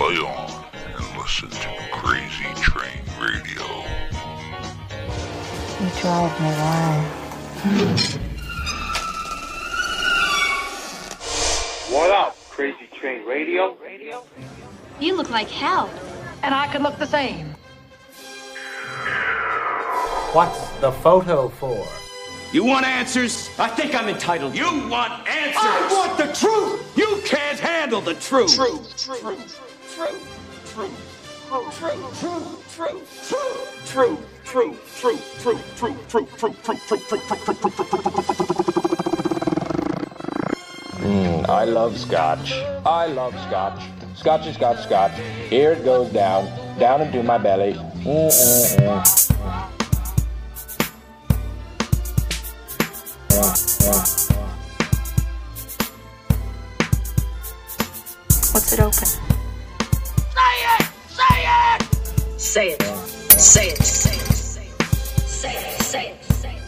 play on and listen to Crazy Train Radio. You drive me wild. What up, Crazy Train Radio? Radio? You look like hell. And I could look the same. What's the photo for? You want answers? I think I'm entitled. You want answers? I want the truth! You can't handle the truth. Truth, truth, truth, truth, Mm, I love scotch. I love scotch. Scotchy, scotch, scotch. Here it goes down, down into my belly. Mm-mm-mm. What's it open? Say it! Say it! Say it! Say it! Say it! Say it! Say it!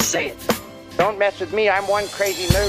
Say it! Don't mess with me, I'm one crazy moo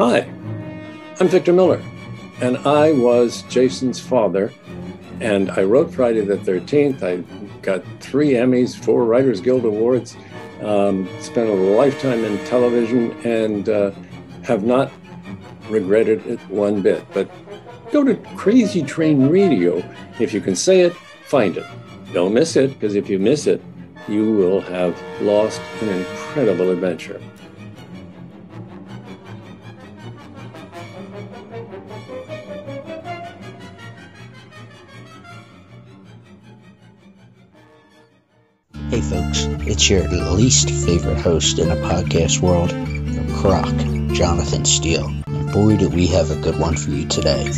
Hi, I'm Victor Miller, and I was Jason's father. And I wrote Friday the 13th. I got three Emmys, four Writers Guild Awards, um, spent a lifetime in television, and uh, have not regretted it one bit. But go to Crazy Train Radio. If you can say it, find it. Don't miss it, because if you miss it, you will have lost an incredible adventure. Folks, it's your least favorite host in the podcast world, Croc, Jonathan Steele. And boy, do we have a good one for you today.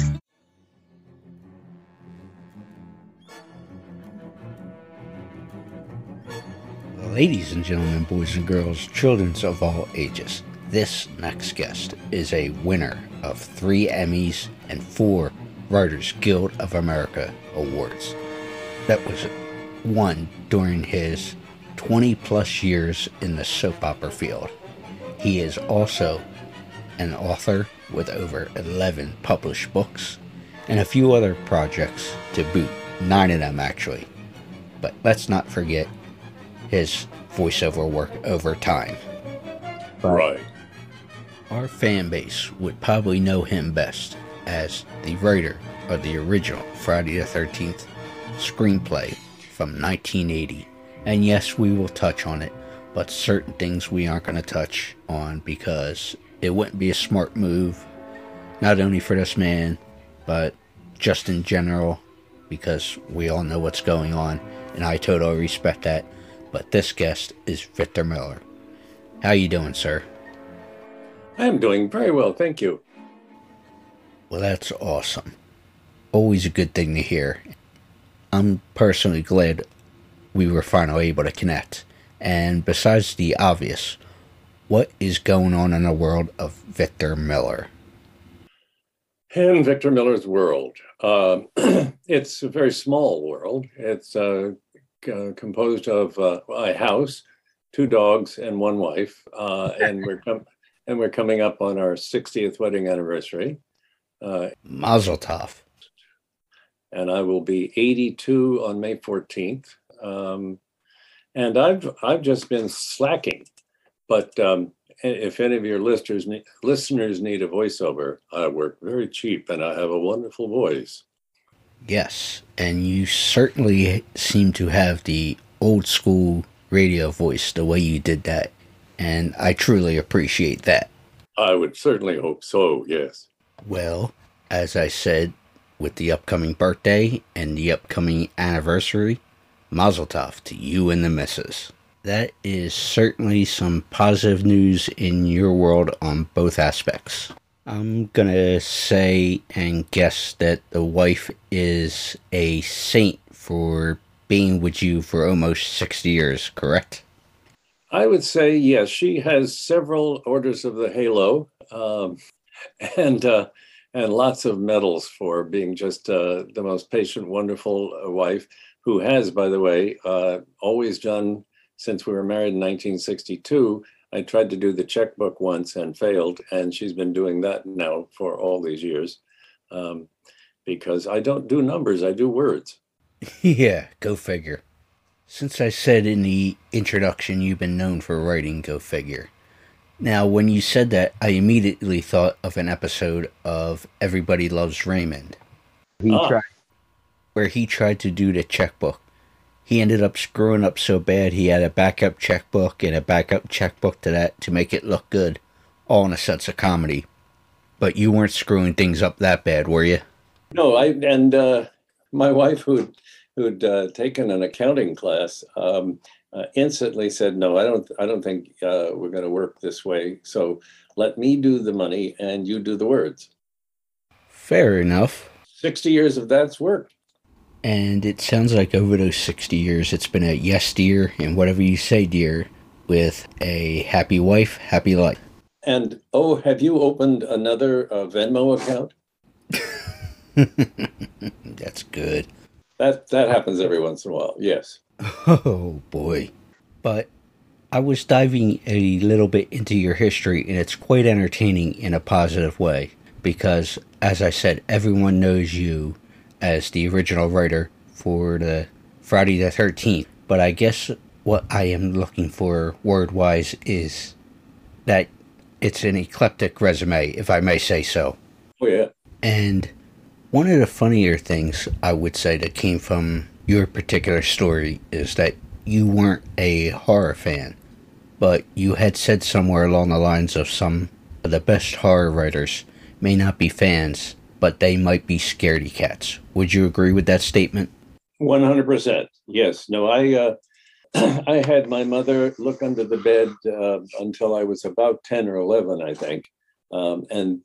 Ladies and gentlemen, boys and girls, children of all ages, this next guest is a winner of three Emmys and four Writers Guild of America awards. That was won during his 20 plus years in the soap opera field. He is also an author with over 11 published books and a few other projects to boot, nine of them actually. But let's not forget his voiceover work over time. Right. our fan base would probably know him best as the writer of the original Friday the 13th screenplay from 1980. And yes, we will touch on it, but certain things we aren't going to touch on because it wouldn't be a smart move, not only for this man, but just in general, because we all know what's going on, and I totally respect that. But this guest is Victor Miller. How you doing, sir? I am doing very well, thank you. Well, that's awesome. Always a good thing to hear. I'm personally glad we were finally able to connect. And besides the obvious, what is going on in the world of Victor Miller? In Victor Miller's world, uh, it's a very small world. It's uh, c- composed of uh, a house, two dogs, and one wife, uh, and we're com- and we're coming up on our 60th wedding anniversary. Uh, Mazel tov. and I will be 82 on May 14th. Um, and I've I've just been slacking, but um, if any of your listeners need, listeners need a voiceover, I work very cheap and I have a wonderful voice. Yes, and you certainly seem to have the old school radio voice the way you did that, and I truly appreciate that. I would certainly hope so. Yes. Well, as I said, with the upcoming birthday and the upcoming anniversary, Mazel Tov to you and the missus. That is certainly some positive news in your world on both aspects. I'm gonna say and guess that the wife is a saint for being with you for almost 60 years, correct? I would say yes. She has several orders of the halo, um, and uh, and lots of medals for being just uh, the most patient, wonderful uh, wife. Who has, by the way, uh, always done since we were married in 1962. I tried to do the checkbook once and failed, and she's been doing that now for all these years. Um, because I don't do numbers, I do words. yeah, go figure. Since I said in the introduction you've been known for writing Go Figure. Now, when you said that, I immediately thought of an episode of Everybody Loves Raymond. He Ah. tried, where he tried to do the checkbook. He ended up screwing up so bad he had a backup checkbook and a backup checkbook to that to make it look good, all in a sense of comedy. But you weren't screwing things up that bad, were you? No, I and uh, my wife, who'd who'd uh, taken an accounting class, um, uh, instantly said, "No, I don't. I don't think uh, we're going to work this way. So let me do the money, and you do the words." Fair enough. Sixty years of that's work. And it sounds like over those 60 years, it's been a yes, dear, and whatever you say, dear, with a happy wife, happy life. And oh, have you opened another uh, Venmo account? That's good. That that happens every once in a while. Yes. Oh boy. But I was diving a little bit into your history, and it's quite entertaining in a positive way because, as I said, everyone knows you as the original writer for the Friday the 13th. But I guess what I am looking for word wise is that it's an eclectic resume, if I may say so. Oh yeah. And one of the funnier things I would say that came from your particular story is that you weren't a horror fan, but you had said somewhere along the lines of some of the best horror writers may not be fans, but they might be scaredy cats. Would you agree with that statement? One hundred percent. Yes. No. I uh, I had my mother look under the bed uh, until I was about ten or eleven, I think, um, and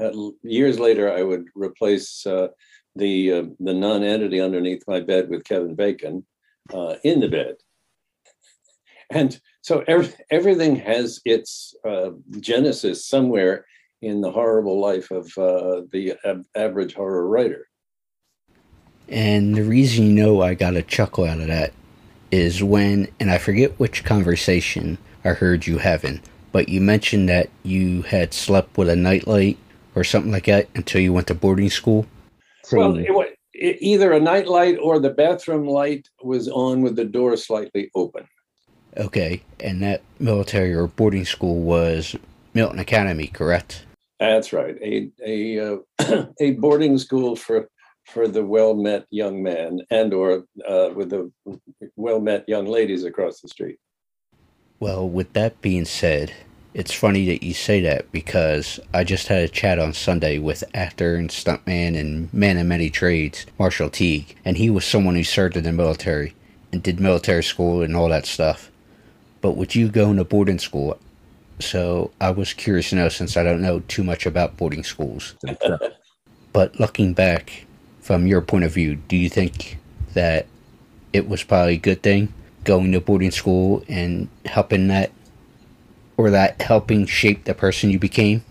years later I would replace uh, the uh, the non-entity underneath my bed with Kevin Bacon uh, in the bed, and so ev- everything has its uh, genesis somewhere in the horrible life of uh, the ab- average horror writer. And the reason you know I got a chuckle out of that is when, and I forget which conversation I heard you having, but you mentioned that you had slept with a nightlight or something like that until you went to boarding school. Well, it, e- either a night light or the bathroom light was on with the door slightly open. Okay, and that military or boarding school was Milton Academy, correct? That's right. A a uh, a boarding school for for the well met young man and or uh, with the well met young ladies across the street. Well, with that being said, it's funny that you say that because I just had a chat on Sunday with actor and stuntman and man of many trades, Marshall Teague, and he was someone who served in the military and did military school and all that stuff. But with you going to boarding school, so I was curious to know since I don't know too much about boarding schools. but looking back from your point of view, do you think that it was probably a good thing going to boarding school and helping that or that helping shape the person you became?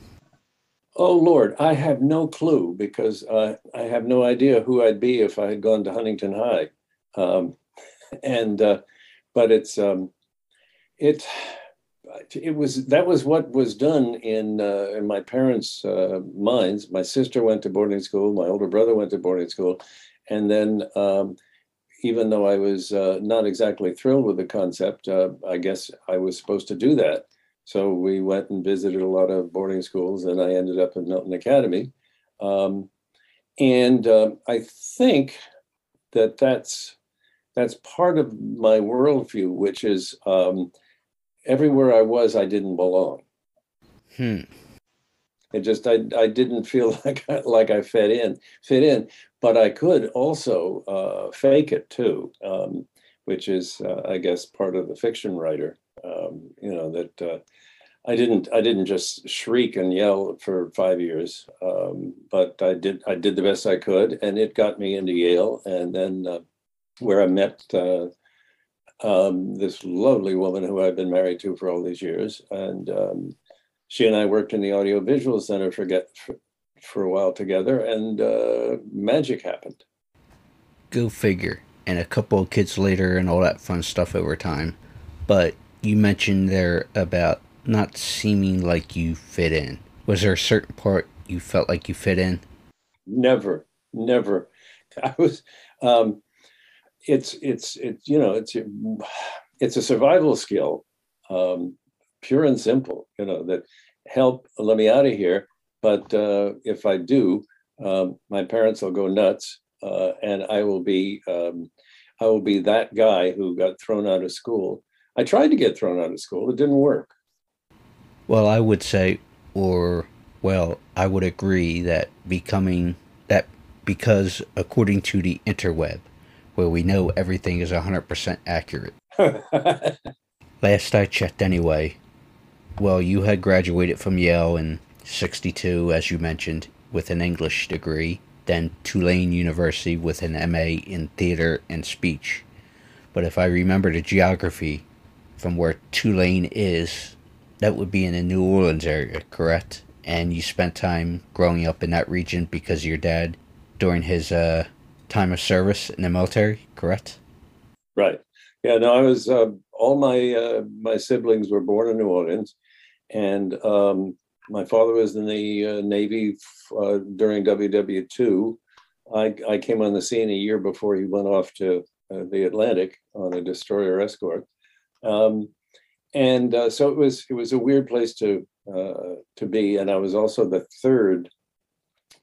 Oh Lord, I have no clue because uh, I have no idea who I'd be if I had gone to Huntington High, um, and uh, but it's um, it it was that was what was done in uh, in my parents' uh, minds. My sister went to boarding school. My older brother went to boarding school, and then um, even though I was uh, not exactly thrilled with the concept, uh, I guess I was supposed to do that. So we went and visited a lot of boarding schools, and I ended up at Milton Academy. Um, and uh, I think that that's that's part of my worldview, which is um, everywhere I was, I didn't belong. Hmm. It just I I didn't feel like I, like I fit in fit in, but I could also uh, fake it too, um, which is uh, I guess part of the fiction writer. Um, you know that uh, I didn't I didn't just shriek and yell for five years, um, but I did I did the best I could, and it got me into Yale, and then uh, where I met uh, um, this lovely woman who I've been married to for all these years, and um, she and I worked in the Audiovisual center for get for, for a while together, and uh, magic happened. Go figure. And a couple of kids later, and all that fun stuff over time. But you mentioned there about not seeming like you fit in. Was there a certain part you felt like you fit in? Never, never. I was. Um, it's it's it's you know it's it's a survival skill, um, pure and simple. You know that help let me out of here. But uh, if I do, um, my parents will go nuts, uh, and I will be um, I will be that guy who got thrown out of school. I tried to get thrown out of school. It didn't work. Well, I would say, or well, I would agree that becoming that because according to the interweb, where we know everything is 100% accurate. Last I checked, anyway. Well, you had graduated from Yale in 62, as you mentioned, with an English degree, then Tulane University with an MA in theater and speech. But if I remember the geography from where Tulane is, that would be in the New Orleans area, correct? And you spent time growing up in that region because your dad, during his uh, time of service in the military, correct? Right. Yeah. No, I was. Uh, all my uh, my siblings were born in New Orleans, and um, my father was in the uh, Navy uh, during WW two. I I came on the scene a year before he went off to uh, the Atlantic on a destroyer escort. Um, and uh, so it was it was a weird place to to be, and I was also the third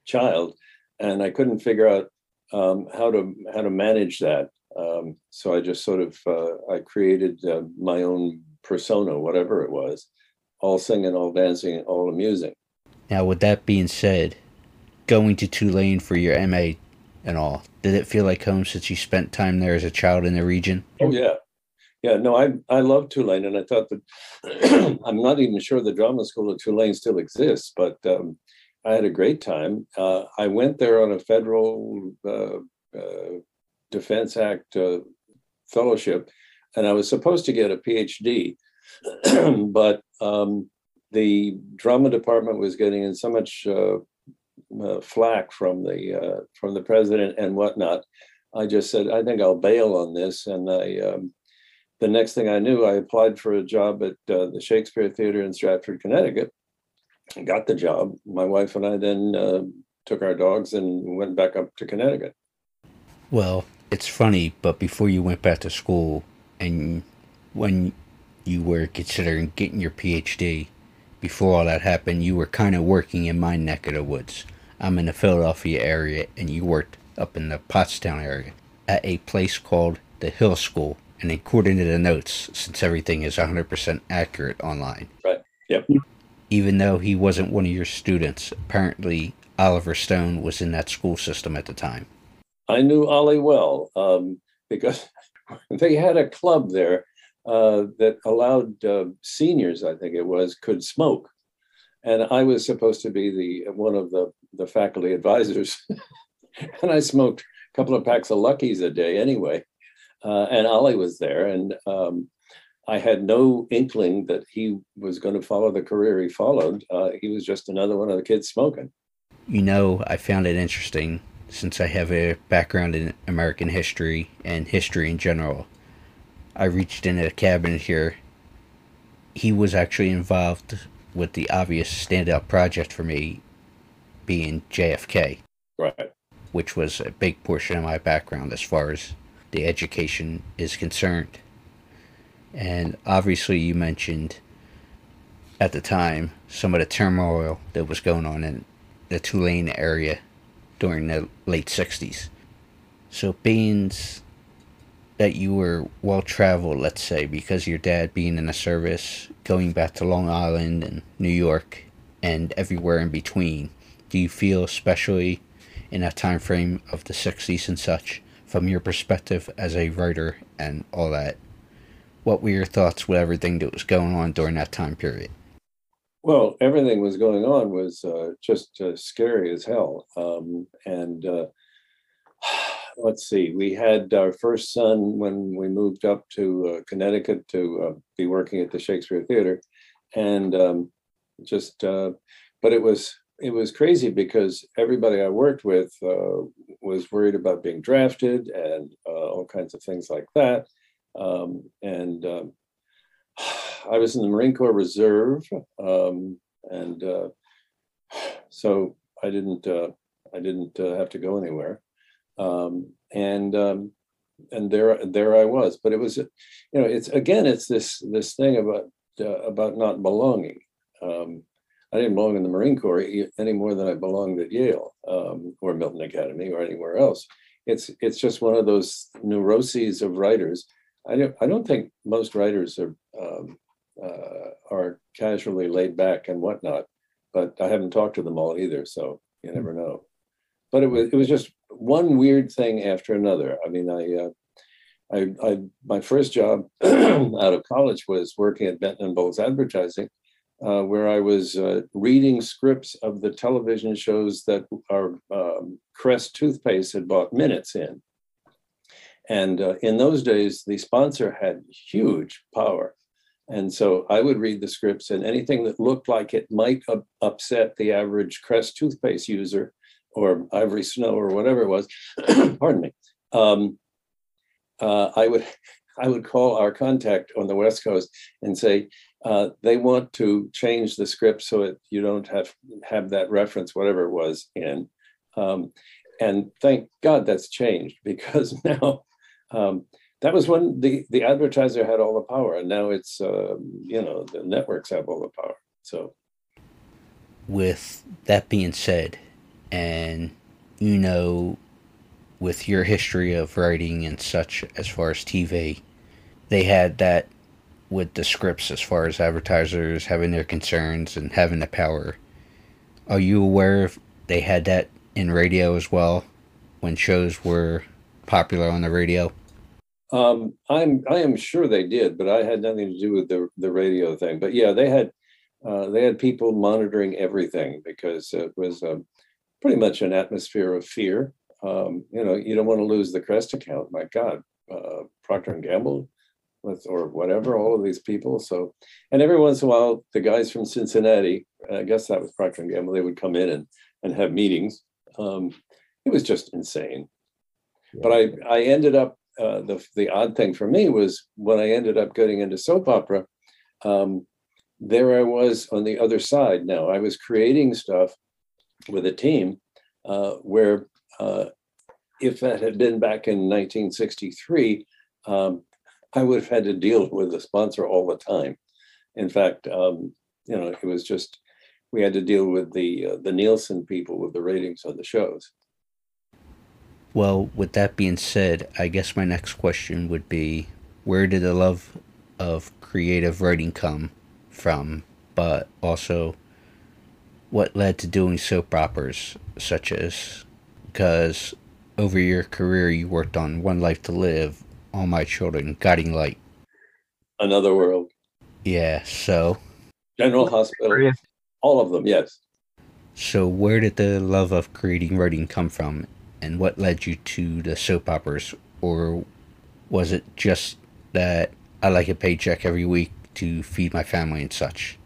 child, and I couldn't figure out um, how to how to manage that. Um, so I just sort of uh, I created uh, my own persona, whatever it was, all singing, all dancing, all amusing. Now, with that being said, going to Tulane for your MA and all, did it feel like home since you spent time there as a child in the region? Oh yeah, yeah. No, I I love Tulane, and I thought that I'm not even sure the drama school at Tulane still exists, but um, I had a great time. Uh, I went there on a federal uh, uh, Defense Act uh, fellowship, and I was supposed to get a PhD, but um, the drama department was getting in so much uh, uh, flack from the from the president and whatnot. I just said, I think I'll bail on this, and I. Um, the next thing I knew, I applied for a job at the Shakespeare Theater in Stratford, Connecticut, got the job. My wife and I then uh, took our dogs and went back up to Connecticut. Well, it's funny, but before you went back to school and when you were considering getting your PhD, before all that happened, you were kind of working in my neck of the woods. I'm in the Philadelphia area, and you worked up in the Pottstown area at a place called the Hill School. And according to the notes, since everything is 100% accurate online, Right. Yep. Even though he wasn't one of your students, apparently Oliver Stone was in that school system at the time. I knew Ollie well um, because they had a club there uh, that allowed uh, seniors, I think it was, could smoke, and I was supposed to be the one of the the faculty advisors, and I smoked a couple of packs of Luckies a day anyway, uh, and Ollie was there, and um, I had no inkling that he was going to follow the career he followed. Uh, he was just another one of the kids smoking. You know, I found it interesting since I have a background in American history and history in general. I reached in a cabinet here. He was actually involved with the obvious standout project for me being JFK, Right. which was a big portion of my background as far as the education is concerned. And obviously, you mentioned at the time some of the turmoil that was going on in the Tulane area during the late 60s. So, being that you were well traveled, let's say, because your dad being in the service, going back to Long Island and New York and everywhere in between, do you feel, especially in that time frame of the 60s and such, from your perspective as a writer and all that, what were your thoughts with everything that was going on during that time period? Well, everything was going on was uh, just uh, scary as hell. Um, and uh, let's see, we had our first son when we moved up to uh, Connecticut to uh, be working at the Shakespeare Theater, and um, just, uh, but it was it was crazy because everybody I worked with was worried about being drafted and all kinds of things like that, um, and. Um, I was in the Marine Corps Reserve, um, and uh, so I didn't uh, I didn't uh, have to go anywhere, um, and um, and there there I was. But it was, you know, it's again it's this this thing about about not belonging. I didn't belong in the Marine Corps any more than I belonged at Yale or Milton Academy or anywhere else. It's it's just one of those neuroses of writers. I don't I don't think most writers are um, uh, are casually laid back and whatnot. But I haven't talked to them all either, so you never know. But it was it was just one weird thing after another. I mean, I uh, I, I my first job out of college was working at Benton and Bowles Advertising, uh, where I was uh, reading scripts of the television shows that our um, Crest toothpaste had bought minutes in. And uh, in those days, the sponsor had huge power. And so I would read the scripts, and anything that looked like it might up- upset the average Crest toothpaste user or Ivory Snow or whatever it was, pardon me, um, uh, I would I would call our contact on the West Coast and say uh, they want to change the script so that you don't have have that reference, whatever it was, in. Um, and thank God that's changed because now um, that was when the the advertiser had all the power, and now it's uh, you know the networks have all the power. So, with that being said, and you know, with your history of writing and such as far as TV, they had that with the scripts as far as advertisers having their concerns and having the power. Are you aware if they had that in radio as well when shows were popular on the radio? Um, I'm I am sure they did, but I had nothing to do with the the radio thing. But yeah, they had uh, they had people monitoring everything because it was um, pretty much an atmosphere of fear. Um, you know, you don't want to lose the Crest account. My God, uh, Procter and Gamble, with or whatever, all of these people. So, and every once in a while, the guys from Cincinnati, I guess that was Procter and Gamble, they would come in and and have meetings. Um, it was just insane. But I I ended up uh, the the odd thing for me was when I ended up getting into soap opera. Um, there I was on the other side. Now I was creating stuff with a team uh, where, uh, if that had been back in 1963, um, I would have had to deal with the sponsor all the time. In fact, um, you know, it was just we had to deal with the uh, the Nielsen people with the ratings on the shows. Well, with that being said, I guess my next question would be where did the love of creative writing come from, but also what led to doing soap operas such as? Because over your career you worked on One Life to Live, All My Children, Guiding Light, Another World, Yeah, so? General Hospital, all of them. Yes. so where did the love of creating writing come from and what led you to the soap operas or was it just that I like a paycheck every week to feed my family and such?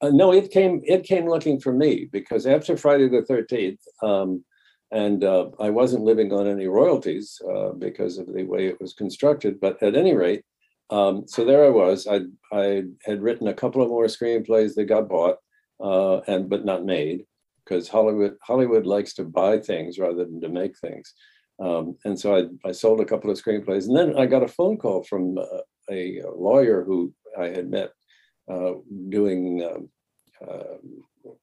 Uh, no, it came. It came looking for me because after Friday the Thirteenth, um, and uh, I wasn't living on any royalties uh, because of the way it was constructed. But at any rate, um, so there I was. I I had written a couple of more screenplays that got bought, uh, and but not made because Hollywood Hollywood likes to buy things rather than to make things. Um, and so I, I sold a couple of screenplays, and then I got a phone call from uh, a lawyer who I had met uh, doing um, uh,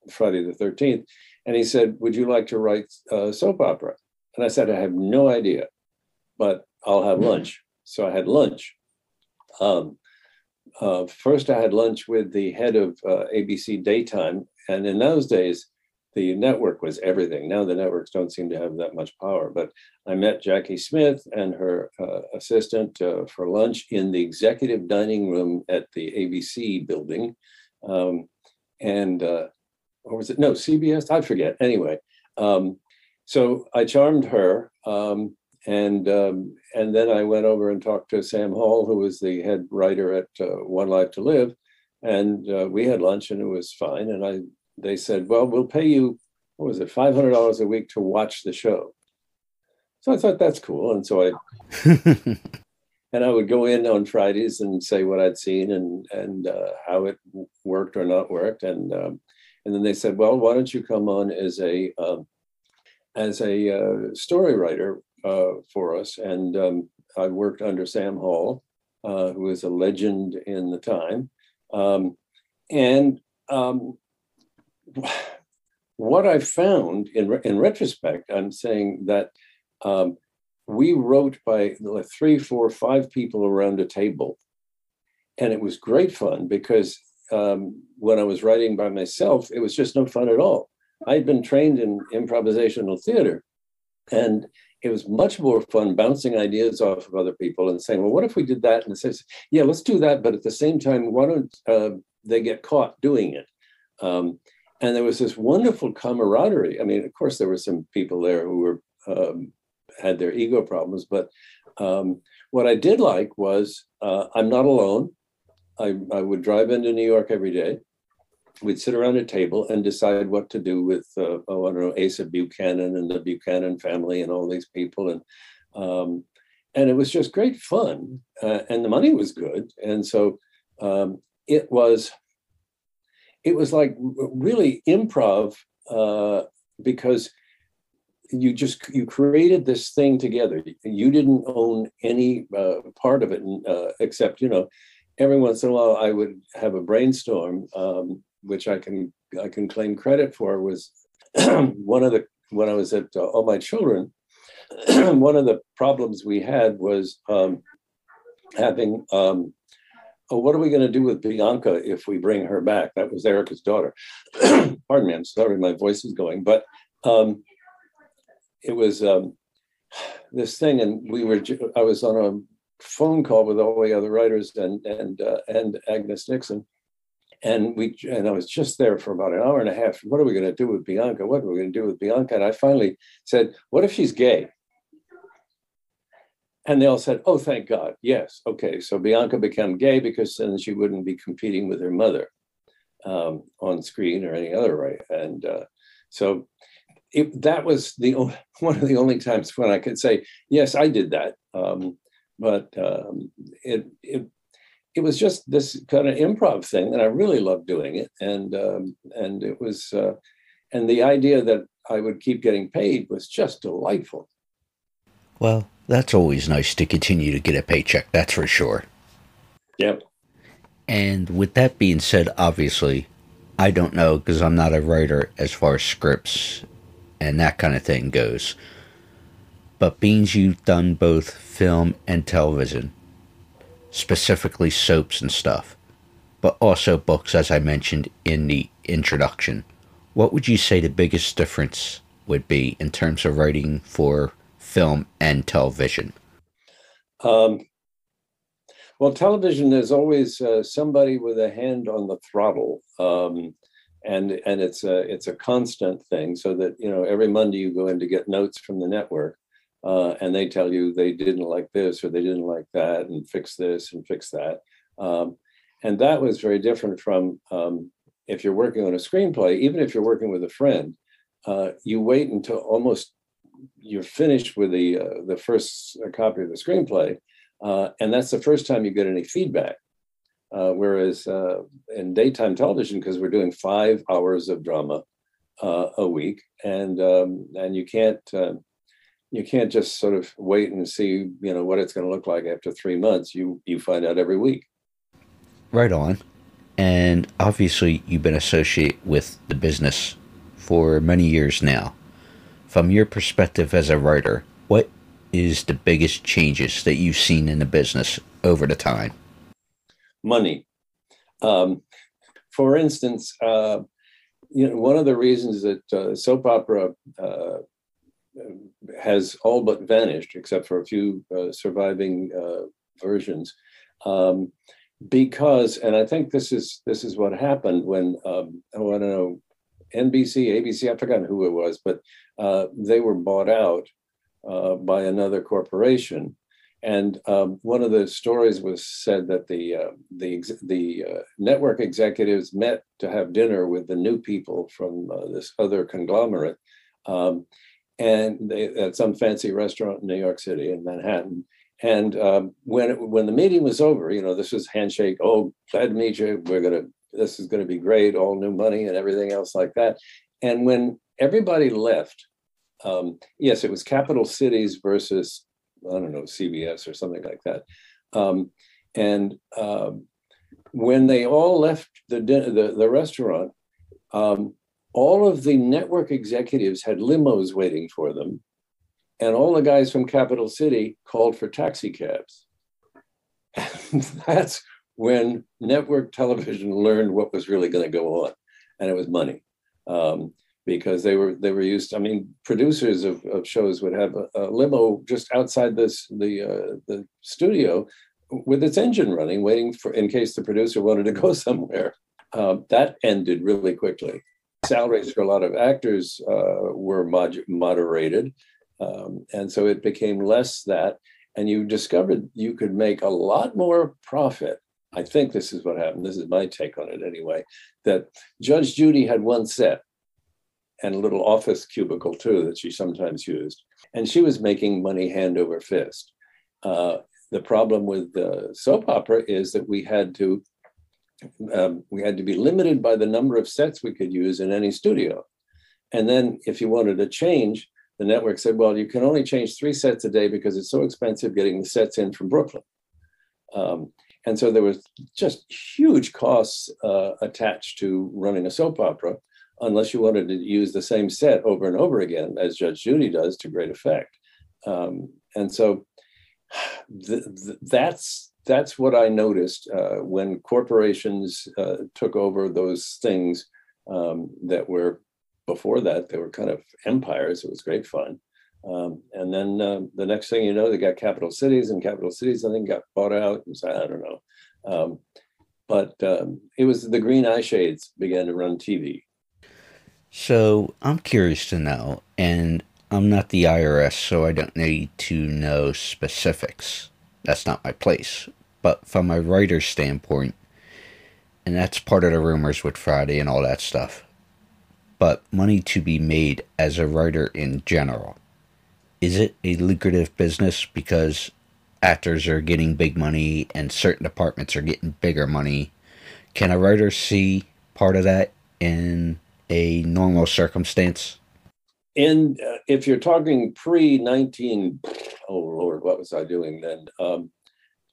Friday the 13th. And he said, Would you like to write a soap opera? And I said, I have no idea, but I'll have lunch. So I had lunch. Um, uh, first, I had lunch with the head of uh, ABC Daytime. And in those days, the network was everything. Now the networks don't seem to have that much power. But I met Jackie Smith and her uh, assistant uh, for lunch in the executive dining room at the ABC building. Um, and, uh, or was it? No, CBS? I forget. Anyway, um, so I charmed her. Um, and um, and then I went over and talked to Sam Hall, who was the head writer at uh, One Life to Live, and uh, we had lunch, and it was fine. And I they said, well, we'll pay you, what was it, $500 a week to watch the show. So I thought that's cool. And so I, and I would go in on Fridays and say what I'd seen and, and uh, how it worked or not worked. And, um, and then they said, well, why don't you come on as a, um, as a uh, story writer uh, for us? And um, I worked under Sam Hall, uh, who was a legend in the time. Um, and um, what I found in, in retrospect, I'm saying that um, we wrote by like three, four, five people around a table. And it was great fun because um, when I was writing by myself, it was just no fun at all. I'd been trained in improvisational theater, and it was much more fun bouncing ideas off of other people and saying, well, what if we did that? And says, yeah, let's do that. But at the same time, why don't uh, they get caught doing it? Um, and there was this wonderful camaraderie. I mean, of course, there were some people there who were um, had their ego problems, but um, what I did like was uh, I'm not alone. I, I would drive into New York every day. We'd sit around a table and decide what to do with, uh, oh, I don't know, Asa Buchanan and the Buchanan family and all these people. And um, and it was just great fun. Uh, and the money was good. And so um, it was it was like really improv uh, because you just you created this thing together. You didn't own any uh, part of it uh, except you know every once in a while i would have a brainstorm um, which i can i can claim credit for was one of the when i was at uh, all my children one of the problems we had was um, having um, oh, what are we going to do with Bianca if we bring her back? That was Erica's daughter. Pardon me, I'm sorry, my voice is going, but um, it was um, this thing, and we were. I was on a phone call with all the other writers and and uh, and Agnes Nixon, and we and I was just there for about an hour and a half. What are we going to do with Bianca? What are we going to do with Bianca? And I finally said, "What if she's gay?" And they all said, "Oh, thank God, yes, okay." So Bianca became gay because then she wouldn't be competing with her mother um, on screen or any other way. And uh, so it, that was the only, one of the only times when I could say, "Yes, I did that." Um, but um, it it it was just this kind of improv thing, and I really loved doing it. And um, and it was uh, and the idea that I would keep getting paid was just delightful. Well, that's always nice to continue to get a paycheck, that's for sure. Yep. And with that being said, obviously, I don't know because I'm not a writer as far as scripts and that kind of thing goes. But beans you've done both film and television, specifically soaps and stuff, but also books, as I mentioned in the introduction. What would you say the biggest difference would be in terms of writing for film and television? Um, well, television is always uh, somebody with a hand on the throttle, um, and and it's a it's a constant thing. So that you know, every Monday you go in to get notes from the network, uh, and they tell you they didn't like this or they didn't like that, and fix this and fix that. Um, and that was very different from um, if you're working on a screenplay, even if you're working with a friend, uh, you wait until almost you're finished with the uh, the first copy of the screenplay, uh, and that's the first time you get any feedback. Uh, whereas uh, in daytime television, because we're doing five hours of drama uh, a week, and um, and you can't you can't just sort of wait and see you know what it's going to look like after three months. You you find out every week. Right on. And obviously, you've been associated with the business for many years now. From your perspective as a writer, what is the biggest changes that you've seen in the business over the time? Money. Um, for instance, uh, you know, one of the reasons that uh, soap opera uh, has all but vanished, except for a few uh, surviving uh, versions, um, because, and I think this is this is what happened when um, oh I don't know NBC, ABC, I forgot who it was, but uh, they were bought out uh, by another corporation. And um, one of the stories was said that the uh, the the uh, network executives met to have dinner with the new people from uh, this other conglomerate, um, and they, at some fancy restaurant in New York City in Manhattan. And um, when it, when the meeting was over, you know, this was handshake. Oh, glad to meet you. We're gonna. This is to be great. All new money and everything else like that. And when everybody left, um, yes, it was capital cities versus I don't know CBS or something like that. Um, and um, when they all left the the, the restaurant, um, all of the network executives had limos waiting for them, and all the guys from Capital City called for taxi cabs. And that's when network television learned what was really going to go on, and it was money. Um, because they were they were used. I mean, producers of, of shows would have a, a limo just outside this the uh, the studio with its engine running, waiting for in case the producer wanted to go somewhere. Uh, that ended really quickly. Salaries for a lot of actors uh, were mod- moderated, um, and so it became less that. And you discovered you could make a lot more profit. I think this is what happened. This is my take on it anyway. That Judge Judy had one set and a little office cubicle too that she sometimes used. And she was making money hand over fist. Uh, the problem with the soap opera is that we had to um, we had to be limited by the number of sets we could use in any studio. And then if you wanted to change, the network said, well, you can only change three sets a day because it's so expensive getting the sets in from Brooklyn. Um, and so there was just huge costs uh, attached to running a soap opera unless you wanted to use the same set over and over again, as Judge Judy does to great effect. Um, and so th- th- that's that's what I noticed uh, when corporations uh, took over those things um, that were before that they were kind of empires. It was great fun. Um, and then uh, the next thing you know, they got capital cities, and capital cities I think got bought out. And so I don't know. Um, but um, it was the green eye shades began to run TV so I'm curious to know, and I'm not the IRS, so I don't need to know specifics. That's not my place. But from a writer's standpoint, and that's part of the rumors with Friday and all that stuff. But money to be made as a writer in general. Is it a lucrative business because actors are getting big money and certain departments are getting bigger money? Can a writer see part of that in a normal circumstance? And uh, if you're talking pre 19, oh Lord, what was I doing then? Um,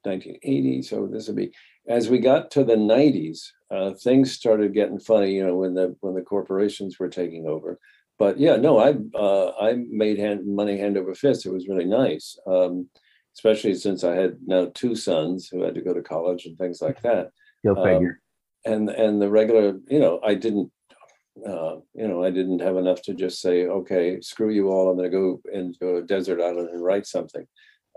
1980. So this would be as we got to the 90s. uh, things started getting funny. You know, when the when the corporations were taking over. But yeah, no, I uh, I made hand, money hand over fist. It was really nice, um, especially since I had now two sons who had to go to college and things like that. Go figure. Um, and and the regular, you know, I didn't uh, you know, I didn't have enough to just say, okay, screw you all. I'm going to go into a desert island and write something.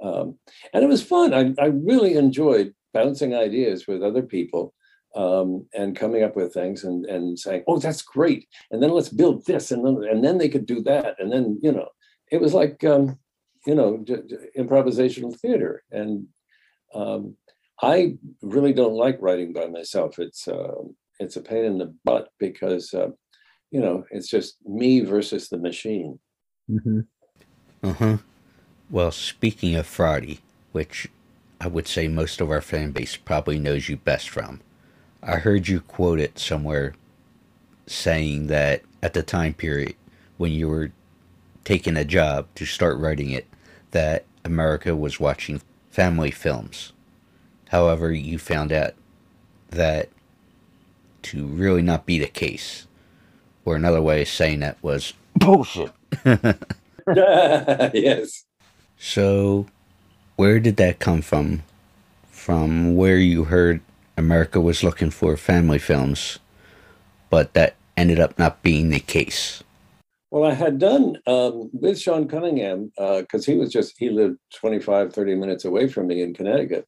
Um, and it was fun. I, I really enjoyed bouncing ideas with other people um, and coming up with things and, and saying, oh, that's great. And then let's build this. And then, and then they could do that. And then, you know, it was like, um, you know, d- d- improvisational theater. And um, I really don't like writing by myself. It's, uh, it's a pain in the butt because uh, you know, it's just me versus the machine. Mm-hmm. Uh huh. Well, speaking of Friday, which I would say most of our fan base probably knows you best from, I heard you quote it somewhere saying that at the time period when you were taking a job to start writing it, that America was watching family films. However, you found out that to really not be the case or another way of saying that was bullshit. yes. So, where did that come from? From where you heard America was looking for family films, but that ended up not being the case. Well, I had done um, with Sean Cunningham because uh, he was just, he lived 25, 30 minutes away from me in Connecticut.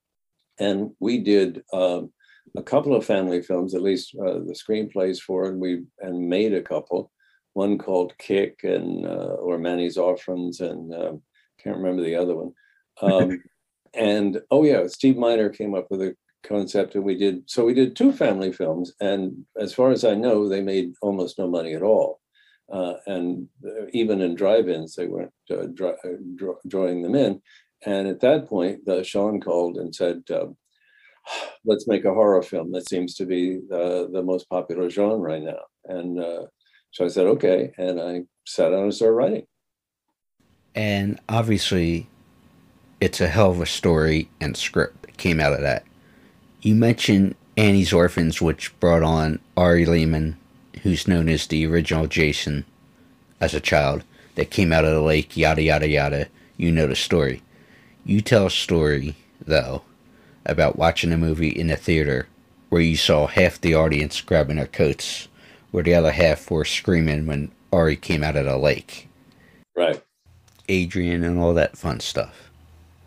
And we did um, a couple of family films, at least uh, the screenplays for, and we and made a couple. One called Kick and uh, or Manny's Orphans, and uh, can't remember the other one. Um, and oh yeah, Steve Miner came up with a concept, and we did so we did two family films, and as far as I know, they made almost no money at all. Uh, and uh, even in drive-ins, they weren't uh, dra- dra- drawing them in. And at that point, Sean called and said, let's make a horror film. That seems to be the, the most popular genre right now. And uh, so I said, okay. And I sat down and started writing. And obviously, it's a hell of a story and script that came out of that. You mentioned Manny's Orphans, which brought on Ari Lehman, who's known as the original Jason as a child, that came out of the lake, yada, yada, yada. You know the story. You tell a story, though, about watching a movie in a theater where you saw half the audience grabbing their coats, where the other half were screaming when Ari came out of the lake. Right. Adrienne and all that fun stuff.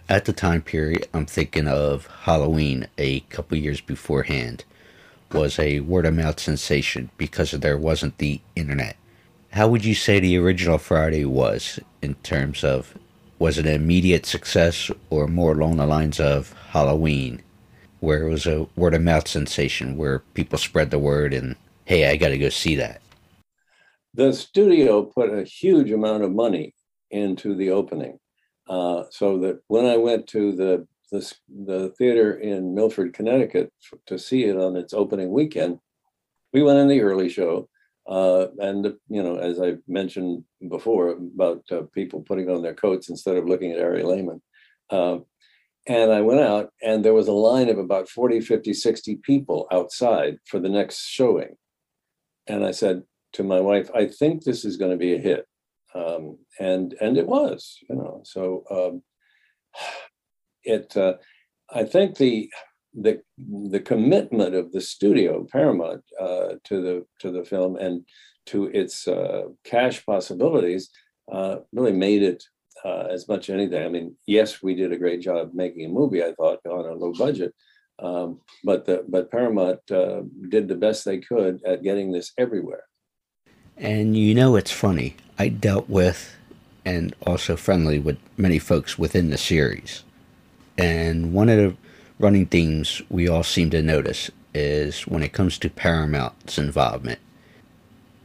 At the time period, I'm thinking of Halloween a couple years beforehand was a word of mouth sensation because there wasn't the internet. How would you say the original Friday was in terms of was an immediate success or more along the lines of Halloween, where it was a word of mouth sensation where people spread the word and, hey, I got to go see that? The studio put a huge amount of money into the opening. Uh, so that when I went to the, the, the theater in Milford, Connecticut to see it on its opening weekend, we went in the early show uh, and you know, as I mentioned before about uh, people putting on their coats instead of looking at Ari Lehman. Uh, and I went out, and there was a line of about 40, 50, 60 people outside for the next showing. And I said to my wife, I think this is going to be a hit. Um, and and it was, you know. So um, it, uh, I think the the the commitment of the studio Paramount uh, to the to the film and to its uh, cash possibilities uh, really made it uh, as much anything. I mean, yes, we did a great job making a movie. I thought on a low budget, um, but the, but Paramount uh, did the best they could at getting this everywhere. And you know, it's funny. I dealt with and also friendly with many folks within the series, and one of the running themes we all seem to notice is when it comes to Paramount's involvement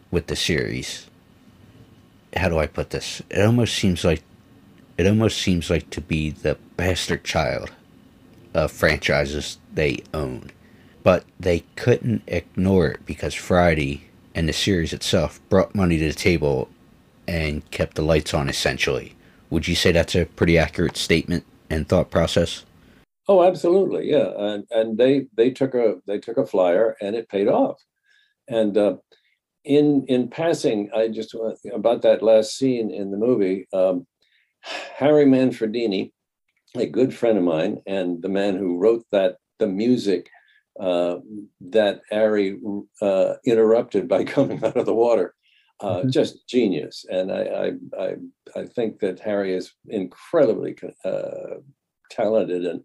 with the series. How do I put this? It almost seems like it almost seems like to be the bastard child of franchises they own. But they couldn't ignore it because Friday and the series itself brought money to the table and kept the lights on essentially. Would you say that's a pretty accurate statement and thought process? Oh, absolutely, yeah, and and they they took a they took a flyer and it paid off, and uh, in in passing, I just want about that last scene in the movie. Um, Harry Manfredini, a good friend of mine, and the man who wrote that the music uh, that Harry uh, interrupted by coming out of the water. Uh, mm-hmm. Just genius, and I, I, I I think that Harry is incredibly uh, talented and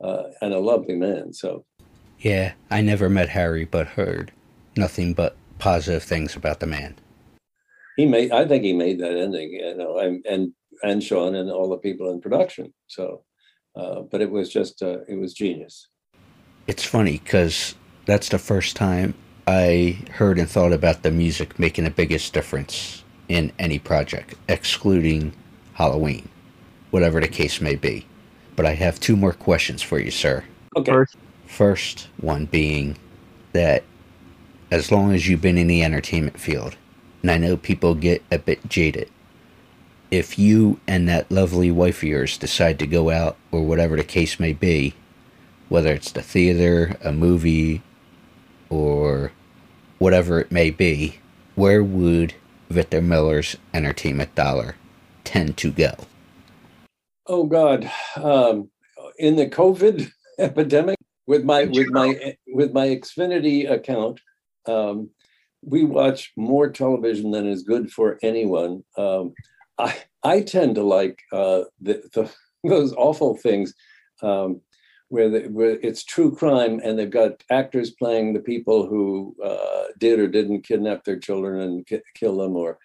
uh, and a lovely man. So, yeah, I never met Harry, but heard nothing but positive things about the man. He made, I think he made that ending, you know, and and, and Sean and all the people in production. So, uh, but it was just, uh, it was genius. It's funny because that's the first time I heard and thought about the music making the biggest difference in any project, excluding Halloween, whatever the case may be. But I have two more questions for you, sir. Okay. First one being that as long as you've been in the entertainment field, and I know people get a bit jaded, if you and that lovely wife of yours decide to go out, or whatever the case may be, whether it's the theater, a movie, or whatever it may be, where would Victor Miller's entertainment dollar tend to go? Oh God, um, in the COVID epidemic, with my with my with my Xfinity account, um, we watch more television than is good for anyone. Um, I I tend to like uh, the, the, those awful things um, where, the, where it's true crime and they've got actors playing the people who uh, did or didn't kidnap their children and ki- kill them or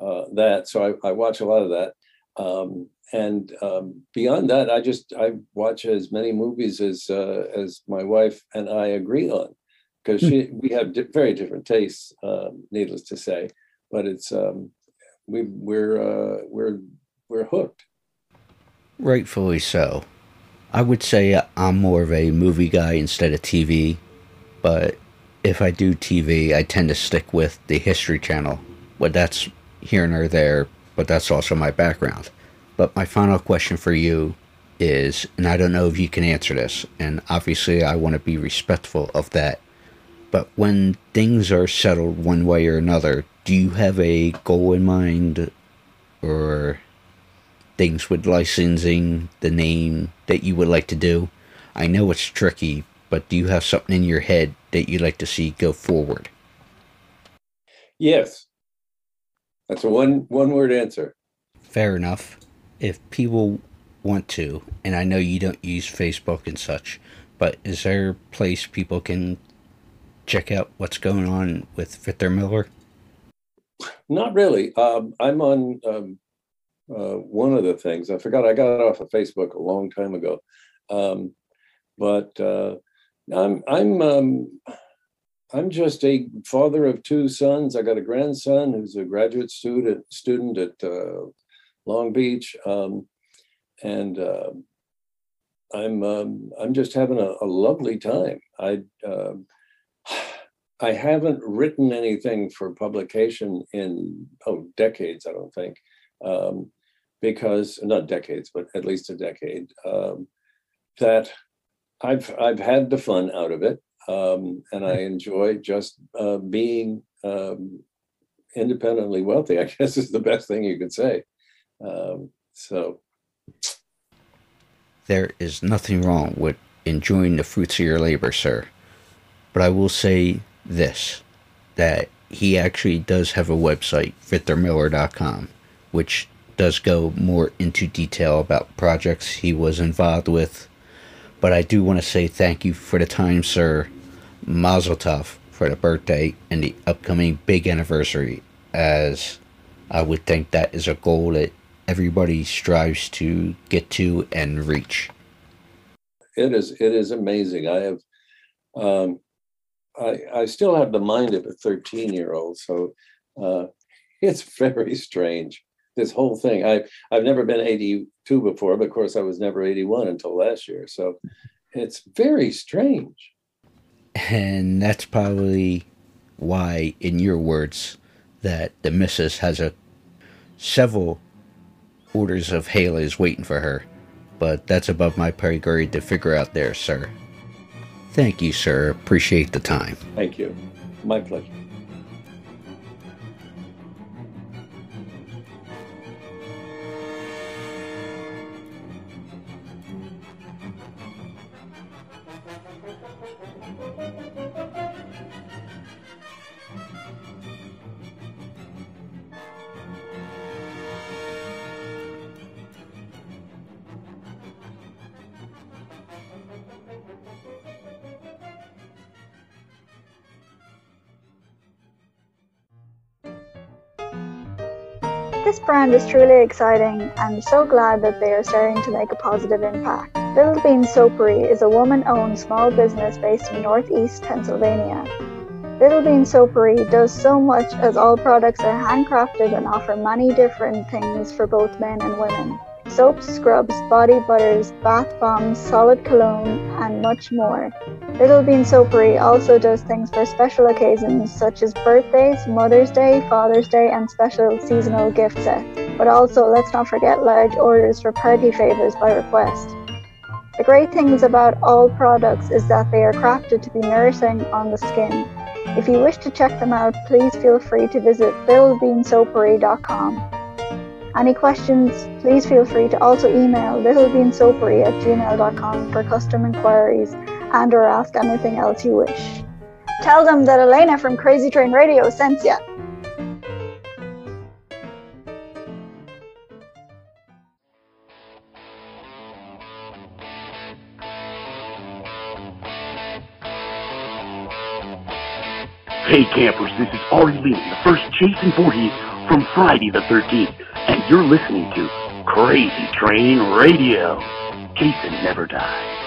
uh, that. So I, I, watch a lot of that. Um, and um, beyond that, I just I watch as many movies as uh, as my wife and I agree on because she we have di- very different tastes, um, needless to say. But it's um, we we're uh, we're we're hooked. Rightfully so. I would say I'm more of a movie guy instead of TV, but if I do TV, I tend to stick with the History Channel. But that's here and there, but that's also my background. But my final question for you is, and I don't know if you can answer this, and obviously I want to be respectful of that but when things are settled one way or another, do you have a goal in mind or things with licensing the name that you would like to do? I know it's tricky, but do you have something in your head that you'd like to see go forward? Yes. That's a one one word answer. Fair enough. If people want to, and I know you don't use Facebook and such, but is there a place people can check out what's going on with Victor Miller? Not really. Um, I'm on um, uh, one of the things. I forgot I got off of Facebook a long time ago, um, but uh, I'm I'm um, I'm just a father of two sons. I got a grandson who's a graduate student student at uh, Long Beach, um, and uh, I'm um, I'm just having a, a lovely time. I uh, I haven't written anything for publication in oh decades. I don't think um, because not decades, but at least a decade. Um, that I've I've had the fun out of it, um, and I enjoy just uh, being um, independently wealthy. I guess is the best thing you could say. Um, so there is nothing wrong with enjoying the fruits of your labor, sir. But I will say this that he actually does have a website, victormiller.com, which does go more into detail about projects he was involved with. But I do want to say thank you for the time, sir. Mazel tov for the birthday and the upcoming big anniversary, as I would think that is a goal that everybody strives to get to and reach. It is. It is amazing. I have um, I, I still have the mind of a 13 year old. So uh, it's very strange. This whole thing. I, I've never been 82 before, but of course I was never 81 until last year. So it's very strange. And that's probably why, in your words, that the missus has a several orders of Hala's waiting for her. but that's above my pay grade to figure out there, sir. Thank you, sir. Appreciate the time. Thank you. My pleasure. Exciting and so glad that they are starting to make a positive impact. Little Bean Soapery is a woman owned small business based in northeast Pennsylvania. Little Bean Soapery does so much as all products are handcrafted and offer many different things for both men and women soaps, scrubs, body butters, bath bombs, solid cologne, and much more. Little Bean Soapery also does things for special occasions such as birthdays, Mother's Day, Father's Day, and special seasonal gift sets. But also, let's not forget large orders for party favors by request. The great things about all products is that they are crafted to be nourishing on the skin. If you wish to check them out, please feel free to visit littlebeansoapery.com. Any questions, please feel free to also email littlebeansoapery at gmail.com for custom inquiries and or ask anything else you wish. Tell them that Elena from Crazy Train Radio sent you. Hey campers, this is Ari Lehman, the first Jason Voorhees from Friday the 13th, and you're listening to Crazy Train Radio. Jason never dies.